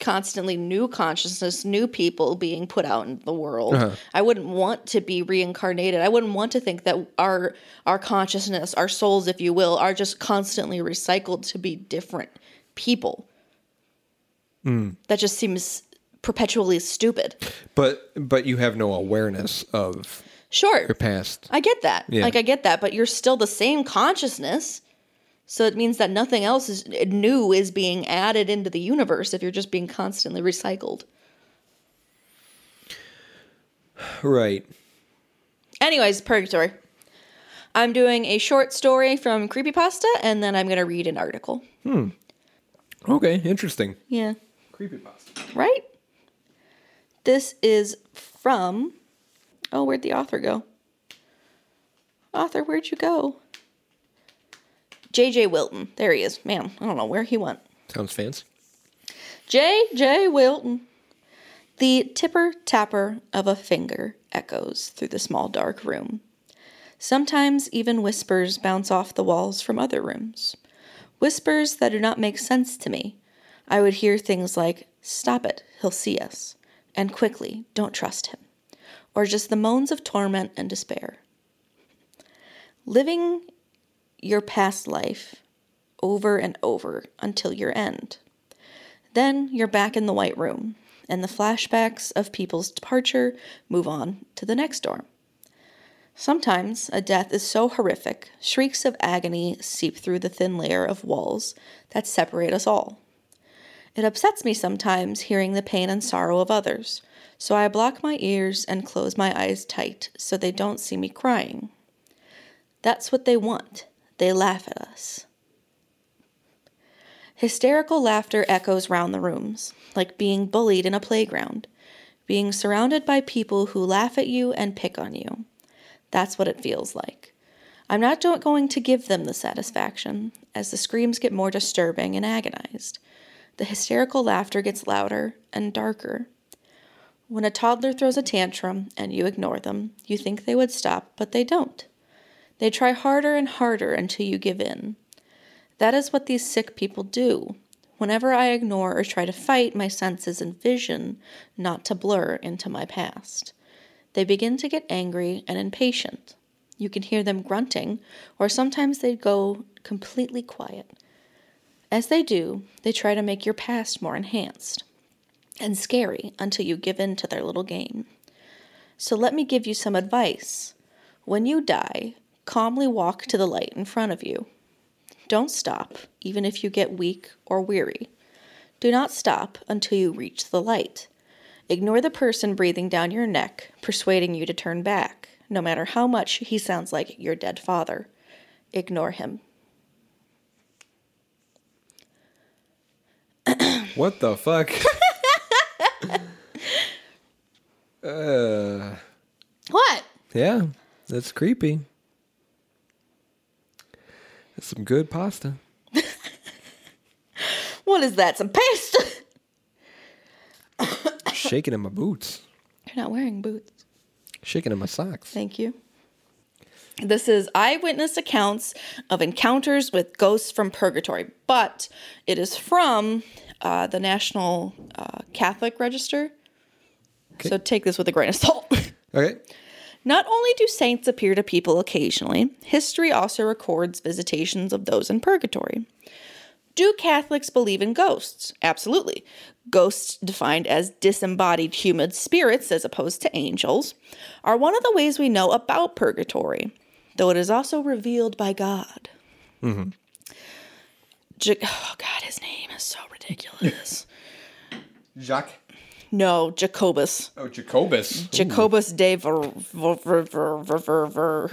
constantly new consciousness, new people being put out into the world. Uh-huh. I wouldn't want to be reincarnated. I wouldn't want to think that our our consciousness, our souls, if you will, are just constantly recycled to be different people. Hmm. That just seems perpetually stupid. but but you have no awareness of Sure. your past. I get that. Yeah. Like I get that, but you're still the same consciousness. So it means that nothing else is new is being added into the universe if you're just being constantly recycled. Right. Anyways, purgatory. I'm doing a short story from Creepypasta and then I'm going to read an article. Hmm. Okay. Interesting. Yeah. Creepypasta. Right? This is from Oh, where'd the author go? Author, where'd you go? JJ Wilton. There he is. Man, I don't know where he went. Sounds fancy. J.J. Wilton. The tipper tapper of a finger echoes through the small dark room. Sometimes even whispers bounce off the walls from other rooms. Whispers that do not make sense to me. I would hear things like, Stop it, he'll see us, and quickly, don't trust him. Or just the moans of torment and despair. Living your past life over and over until your end. Then you're back in the White Room, and the flashbacks of people's departure move on to the next door. Sometimes a death is so horrific, shrieks of agony seep through the thin layer of walls that separate us all. It upsets me sometimes hearing the pain and sorrow of others, so I block my ears and close my eyes tight so they don't see me crying. That's what they want. They laugh at us. Hysterical laughter echoes round the rooms, like being bullied in a playground, being surrounded by people who laugh at you and pick on you. That's what it feels like. I'm not going to give them the satisfaction, as the screams get more disturbing and agonized. The hysterical laughter gets louder and darker. When a toddler throws a tantrum and you ignore them, you think they would stop, but they don't. They try harder and harder until you give in. That is what these sick people do. Whenever I ignore or try to fight my senses and vision not to blur into my past, they begin to get angry and impatient. You can hear them grunting, or sometimes they go completely quiet. As they do, they try to make your past more enhanced and scary until you give in to their little game. So let me give you some advice. When you die, calmly walk to the light in front of you. Don't stop, even if you get weak or weary. Do not stop until you reach the light. Ignore the person breathing down your neck, persuading you to turn back, no matter how much he sounds like your dead father. Ignore him. What the fuck? uh, What? yeah, that's creepy. That's some good pasta. What is that? Some pasta? Shaking in my boots. You're not wearing boots. Shaking in my socks. Thank you. This is eyewitness accounts of encounters with ghosts from purgatory, but it is from uh, the National uh, Catholic Register. So take this with a grain of salt. Okay. Not only do saints appear to people occasionally, history also records visitations of those in purgatory. Do Catholics believe in ghosts? Absolutely. Ghosts, defined as disembodied human spirits as opposed to angels, are one of the ways we know about purgatory, though it is also revealed by God. Mm-hmm. Je- oh God, his name is so ridiculous. Jacques. no, Jacobus. Oh, Jacobus. Jacobus de Ver, Ver, Ver.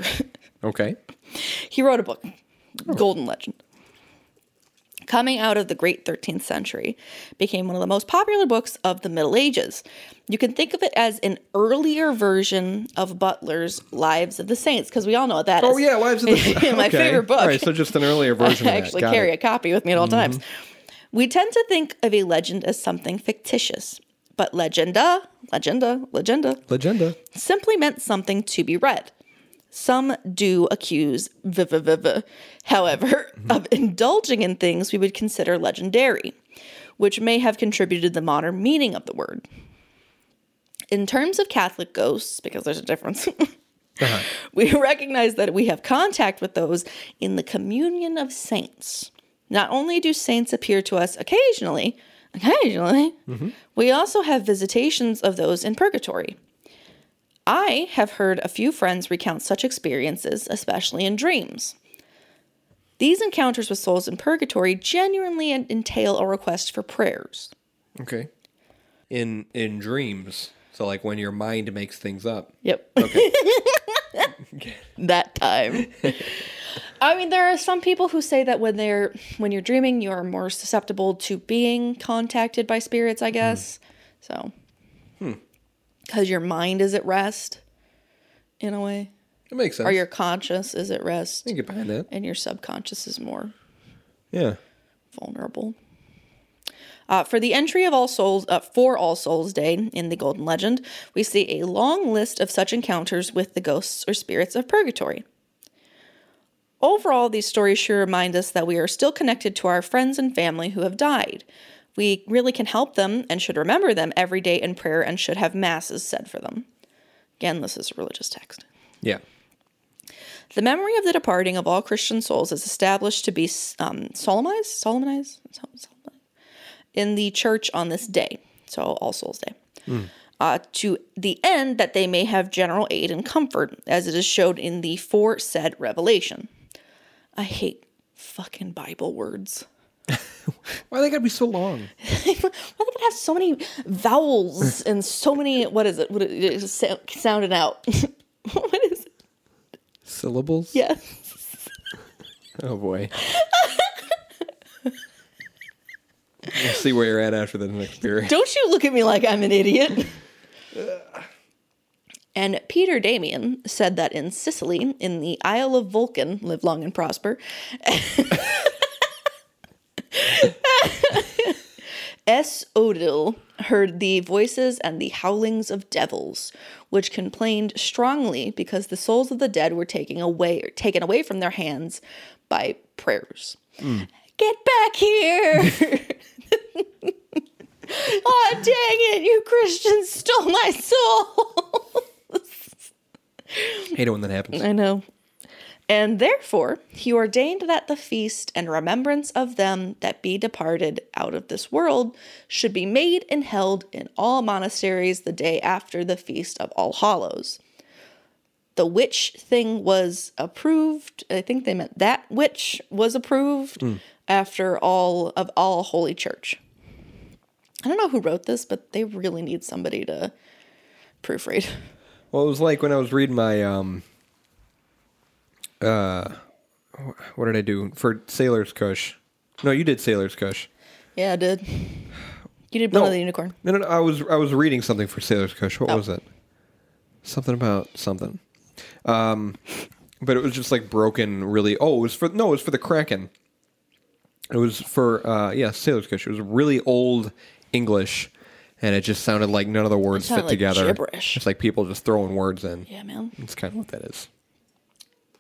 Okay. He wrote a book, oh. Golden Legend. Coming out of the great 13th century, became one of the most popular books of the Middle Ages. You can think of it as an earlier version of Butler's Lives of the Saints, because we all know what that oh, is. Oh yeah, Lives of the Saints. My Okay. favorite book. All right, so just an earlier version. I actually carry it. a copy with me at all mm-hmm. times. We tend to think of a legend as something fictitious, but legenda, legenda, legenda Legenda. simply meant something to be read. Some do accuse, v- v- v- v- however, of indulging in things we would consider legendary, which may have contributed to the modern meaning of the word. In terms of Catholic ghosts, because there's a difference, uh-huh. we recognize that we have contact with those in the communion of saints. Not only do saints appear to us occasionally, occasionally, mm-hmm. we also have visitations of those in purgatory. I have heard a few friends recount such experiences, especially in dreams. These encounters with souls in purgatory genuinely entail a request for prayers. Okay. In in dreams. So like when your mind makes things up. Yep. Okay. that time. I mean, there are some people who say that when they're when you're dreaming, you are more susceptible to being contacted by spirits. I mm-hmm. guess so. Because your mind is at rest, in a way, It makes sense. or your conscious is at rest, can get behind that. and your subconscious is more Yeah. vulnerable. Uh, for the entry of All Souls, uh, for All Souls Day in the Golden Legend, we see a long list of such encounters with the ghosts or spirits of purgatory. Overall, these stories sure remind us that we are still connected to our friends and family who have died. We really can help them and should remember them every day in prayer and should have masses said for them. Again, this is a religious text. Yeah. The memory of the departing of all Christian souls is established to be um, solemnized, solemnized, solemnized in the church on this day, so All Souls Day, uh, to the end that they may have general aid and comfort, as it is showed in the foresaid revelation. I hate fucking Bible words. Why are they gotta be so long? Why do they have so many vowels and so many? What is it? What is it? Sound, sounding out. what is it? Syllables? Yes. Oh boy. we'll see where you're at after the next period. Don't you look at me like I'm an idiot. And Peter Damian said that in Sicily, in the Isle of Vulcan, live long and prosper, S. Odil heard the voices and the howlings of devils, which complained strongly because the souls of the dead were taken away or taken away from their hands by prayers. Get back here! oh dang it! You Christians stole my soul. Hate it when that happens. I know. And therefore, he ordained that the feast and remembrance of them that be departed out of this world should be made and held in all monasteries the day after the feast of All Hallows. The which thing was approved, I think they meant that which was approved after all of all Holy Church. I don't know who wrote this, but they really need somebody to proofread. Well, it was like when I was reading my um uh what did I do for Sailor's Kush? No, you did Sailor's Kush. Yeah, I did. You did Blood No. of the Unicorn. No, no, no, I was I was reading something for Sailor's Kush. What Oh. was it? Something about something. Um, but it was just like broken. Really. Oh, it was for no, it was for the Kraken. It was for uh, yeah, Sailor's Kush. It was really old English, and it just sounded like none of the words fit like together. gibberish. It's like people just throwing words in. Yeah, man. It's kind of what that is.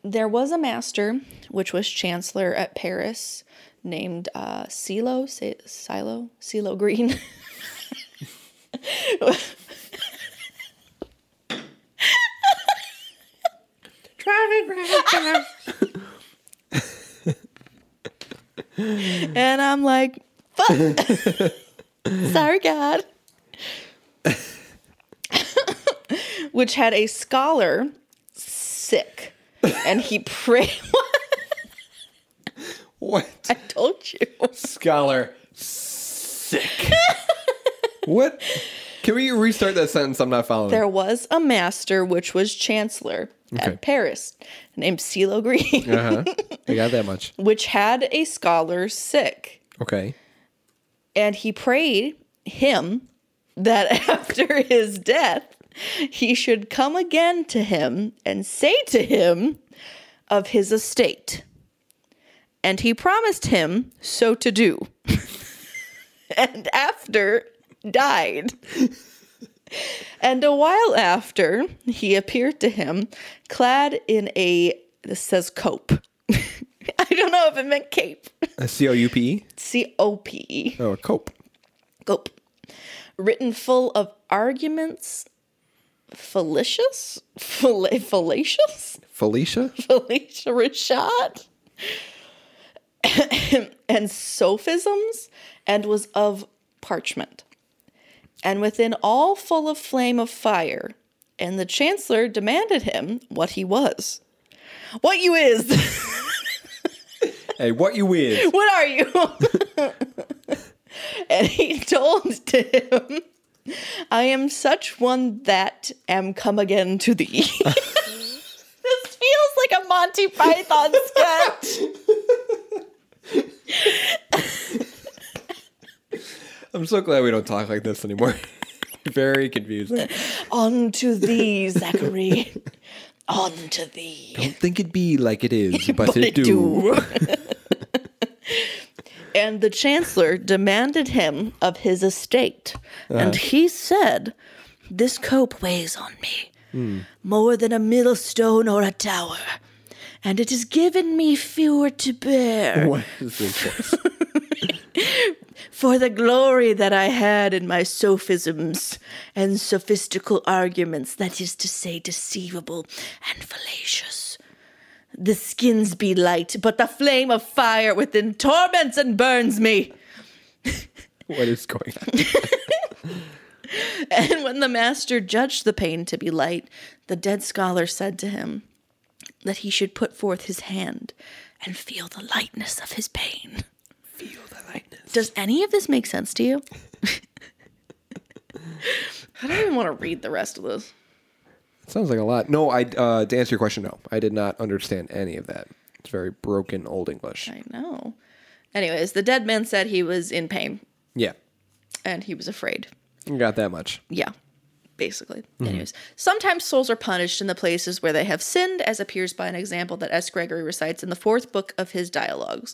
There was a master, which was chancellor at Paris, named uh, Silo, Si- Silo, CeeLo Green. Driving and I'm like, fuck. Sorry, God. which had a scholar sick, and he prayed. What? I told you. Scholar. Sick. what? Can we restart that sentence? I'm not following. There was a master which was chancellor Okay. at Paris named CeeLo Green, Uh huh. I got that much. which had a scholar sick. Okay. And he prayed him that after his death, he should come again to him and say to him of his estate. And he promised him so to do. and after died. And a while after, he appeared to him clad in a, this says cope. I don't know if it meant cape. A C O U P E. C O P E. Oh, a cope. Cope. Written full of arguments, fallacious, Falla- fallacious, Felicia. Phylicia Rashad, and sophisms, and was of parchment, and within all full of flame of fire. And the chancellor demanded him what he was. What you is? Hey, what you is? what are you? and he told to him, I am such one that am come again to thee. this feels like a Monty Python sketch. I'm so glad we don't talk like this anymore. Very confusing. On to thee, Zachary. On to thee. Don't think it be like it is, but, But it, it do. do. And the chancellor demanded him of his estate. And uh. he said, This cope weighs on me more than a millstone or a tower. And it is given me fewer to bear What is this? for the glory that I had in my sophisms and sophistical arguments, that is to say, deceivable and fallacious. The skins be light, but the flame of fire within torments and burns me. what is going on? And when the master judged the pain to be light, the dead scholar said to him that he should put forth his hand and feel the lightness of his pain. Feel the lightness. Does any of this make sense to you? I don't even want to read the rest of this. Sounds like a lot. No, I uh, to answer your question, no, I did not understand any of that. It's very broken Old English. I know. Anyways, the dead man said he was in pain Yeah, and he was afraid. got that much. Yeah, basically. Anyways, sometimes souls are punished in the places where they have sinned, as appears by an example that S. Gregory recites in the fourth book of his dialogues,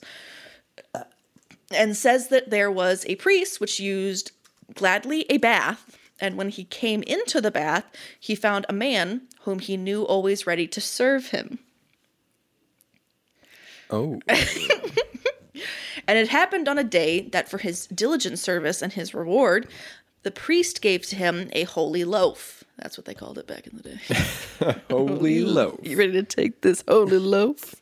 and says that there was a priest which used gladly a bath, and when he came into the bath, he found a man whom he knew always ready to serve him. Oh, And it happened on a day that for his diligent service and his reward, the priest gave to him a holy loaf. That's what they called it back in the day. holy loaf. You ready to take this holy loaf?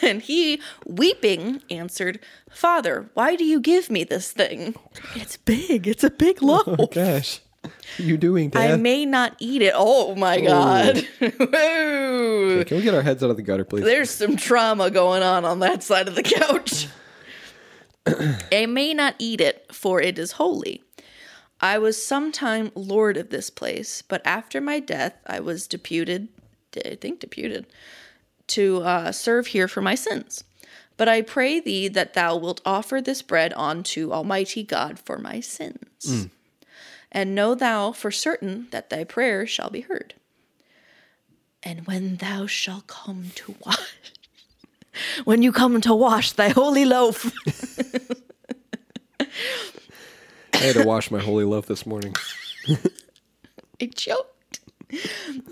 and he, weeping, answered, Father, why do you give me this thing? It's big. It's a big loaf. Oh, gosh, what are you doing, I may not eat it. Oh my God. Whoa. Can we get our heads out of the gutter, please? There's some trauma going on on that side of the couch. I may not eat it, for it is holy. I was sometime lord of this place, but after my death I was deputed, I think deputed, to uh, serve here for my sins. But I pray thee that thou wilt offer this bread unto Almighty God for my sins. And know thou for certain that thy prayer shall be heard. And when thou shalt come to wash, when you come to wash thy holy loaf, I had to wash my holy loaf this morning. I choked.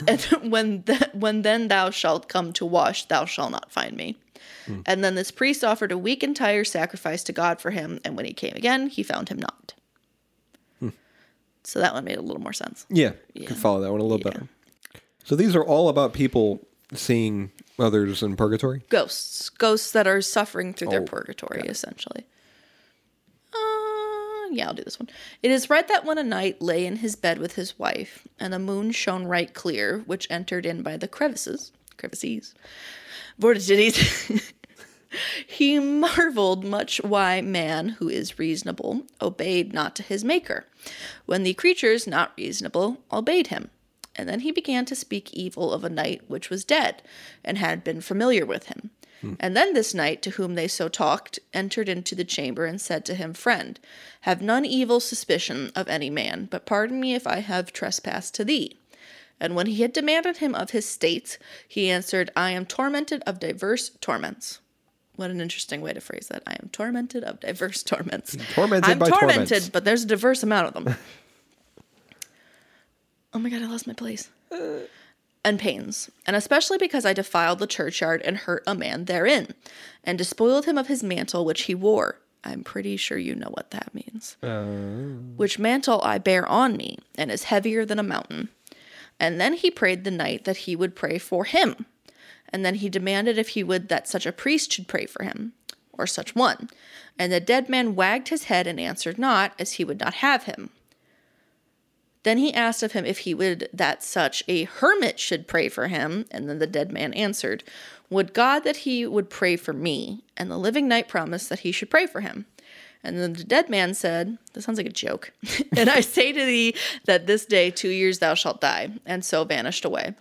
And when th- when then thou shalt come to wash, thou shalt not find me. Hmm. And then this priest offered a week entire sacrifice to God for him, and when he came again, he found him not. Hmm. So that one made a little more sense. Yeah, Yeah. could follow that one a little Yeah. better. So these are all about people seeing others in purgatory. Ghosts, ghosts that are suffering through their Oh, purgatory, essentially. Yeah, I'll do this one. It is read that when a knight lay in his bed with his wife, and the moon shone right clear, which entered in by the crevices, crevices, vortices, He marveled much why man, who is reasonable, obeyed not to his Maker, when the creatures not reasonable obeyed him. And then he began to speak evil of a knight which was dead, and had been familiar with him. Mm. And then this knight, to whom they so talked, entered into the chamber and said to him, Friend, have none evil suspicion of any man, but pardon me if I have trespassed to thee. And when he had demanded him of his state, he answered, I am tormented of diverse torments. What an interesting way to phrase that. I am tormented of diverse torments. Tormented I'm by tormented, torments. but there's a diverse amount of them. oh my god, I lost my place. Uh, And pains, and especially because I defiled the churchyard and hurt a man therein, and despoiled him of his mantle which he wore. I'm pretty sure you know what that means. Oh. Which mantle I bear on me, and is heavier than a mountain. And then he prayed the knight that he would pray for him. And then he demanded if he would that such a priest should pray for him, or such one. And the dead man wagged his head and answered not, as he would not have him. Then he asked of him if he would that such a hermit should pray for him. And then the dead man answered, Would God that he would pray for me? And the living knight promised that he should pray for him. And then the dead man said, This sounds like a joke. and I say to thee that this day two years thou shalt die. And so vanished away.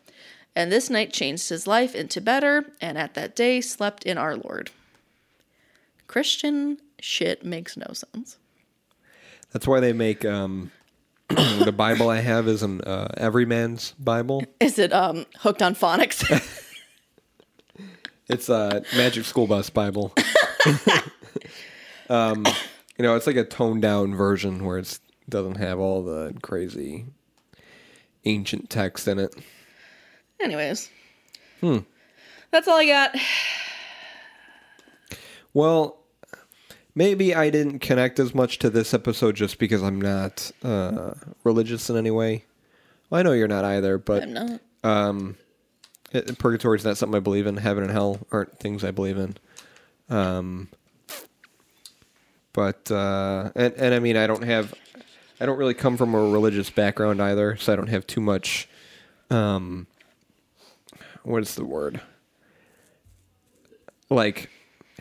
And this knight changed his life into better, and at that day slept in our Lord. Christian shit makes no sense. That's why they make um, the Bible I have is an uh, everyman's Bible. Is it um hooked on phonics? It's a Magic School Bus Bible. um, you know, it's like a toned down version where it doesn't have all the crazy ancient text in it. Anyways. That's all I got. Well, maybe I didn't connect as much to this episode just because I'm not uh, religious in any way. Well, I know you're not either, but I'm not. it, is not something I believe in. Heaven and hell aren't things I believe in. Um, but uh, and and I mean I don't have, I don't really come from a religious background either, so I don't have too much. Um, what is the word? Like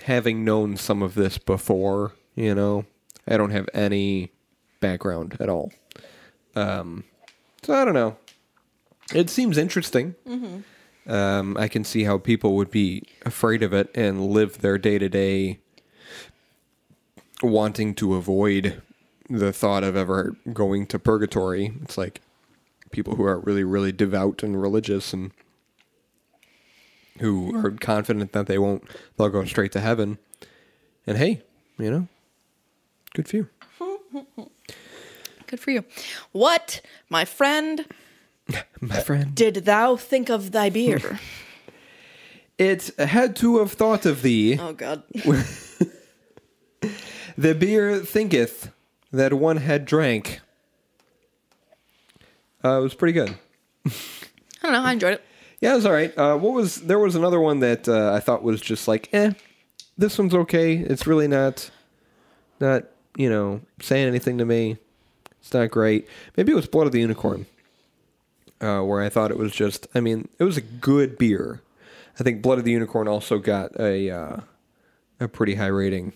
having known some of this before, you know, I don't have any background at all. Um, so I don't know. It seems interesting. Um, I can see how people would be afraid of it and live their day to day wanting to avoid the thought of ever going to purgatory. It's like people who are really, really devout and religious and who are confident that they won't, they'll go straight to heaven. And hey, you know, good for you. Good for you. What, my friend, My friend. did thou think of thy beer? It had to have thought of thee. oh God. The beer thinketh that one had drank. Uh, it was pretty good. I don't know. I enjoyed it. Yeah, it was all right. Uh, what was there was another one that uh, I thought was just like, eh, this one's okay. It's really not, not you know saying anything to me. It's not great. Maybe it was Blood of the Unicorn, uh, where I thought it was just. I mean, it was a good beer. I think Blood of the Unicorn also got a uh, a pretty high rating,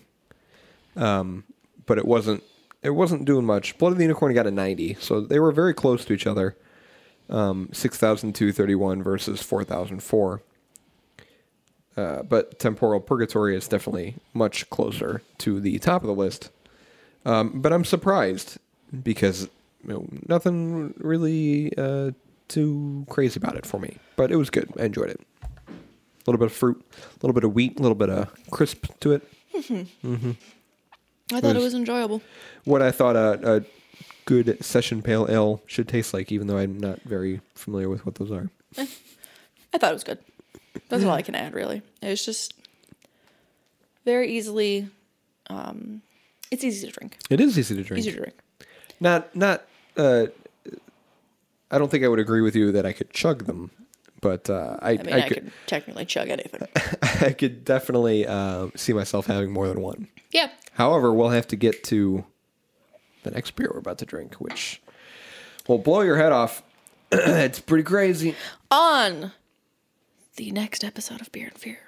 um, but it wasn't it wasn't doing much. Blood of the Unicorn got a ninety, so they were very close to each other um, 6,231 versus 4,004. Uh, but Temporal Purgatory is definitely much closer to the top of the list. Um, but I'm surprised because you know, nothing really uh, too crazy about it for me. But it was good. I enjoyed it. A little bit of fruit, a little bit of wheat, a little bit of crisp to it. I thought it was- was enjoyable. What I thought a, a good session pale ale should taste like, even though I'm not very familiar with what those are. I thought it was good. That's all I can add, really. It's just very easily. Um, it's easy to drink. It is easy to drink. Easy to drink. Not not. Uh, I don't think I would agree with you that I could chug them, but uh, I I mean, I, I, could could technically chug anything. I could definitely uh, see myself having more than one. yeah. However, we'll have to get to the next beer we're about to drink, which will blow your head off. it's pretty crazy. On the next episode of Beer and Fear.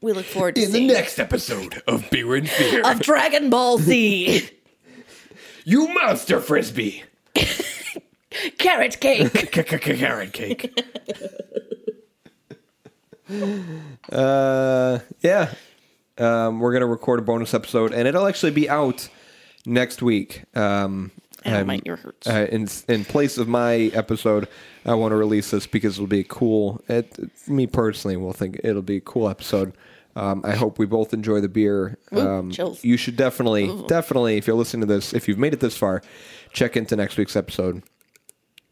We look forward to In the seeing next episode of Beer and Fear, of Dragon Ball Z you monster frisbee, carrot cake. carrot cake. uh, yeah. Um, we're gonna record a bonus episode, and it'll actually be out next week. Um, And my ear hurts. uh, in in place of my episode, I want to release this because it'll be a cool. It, me personally will think it'll be a cool episode. Um, I hope we both enjoy the beer. Um, chills. you should definitely, definitely, if you're listening to this, if you've made it this far, check into next week's episode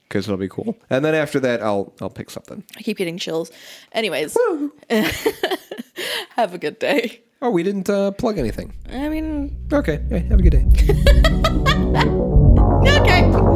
because it'll be cool. And then after that, I'll I'll pick something. I keep getting chills. Anyways, have a good day. Oh, we didn't uh, plug anything. I mean, Okay, hey, have a good day. okay.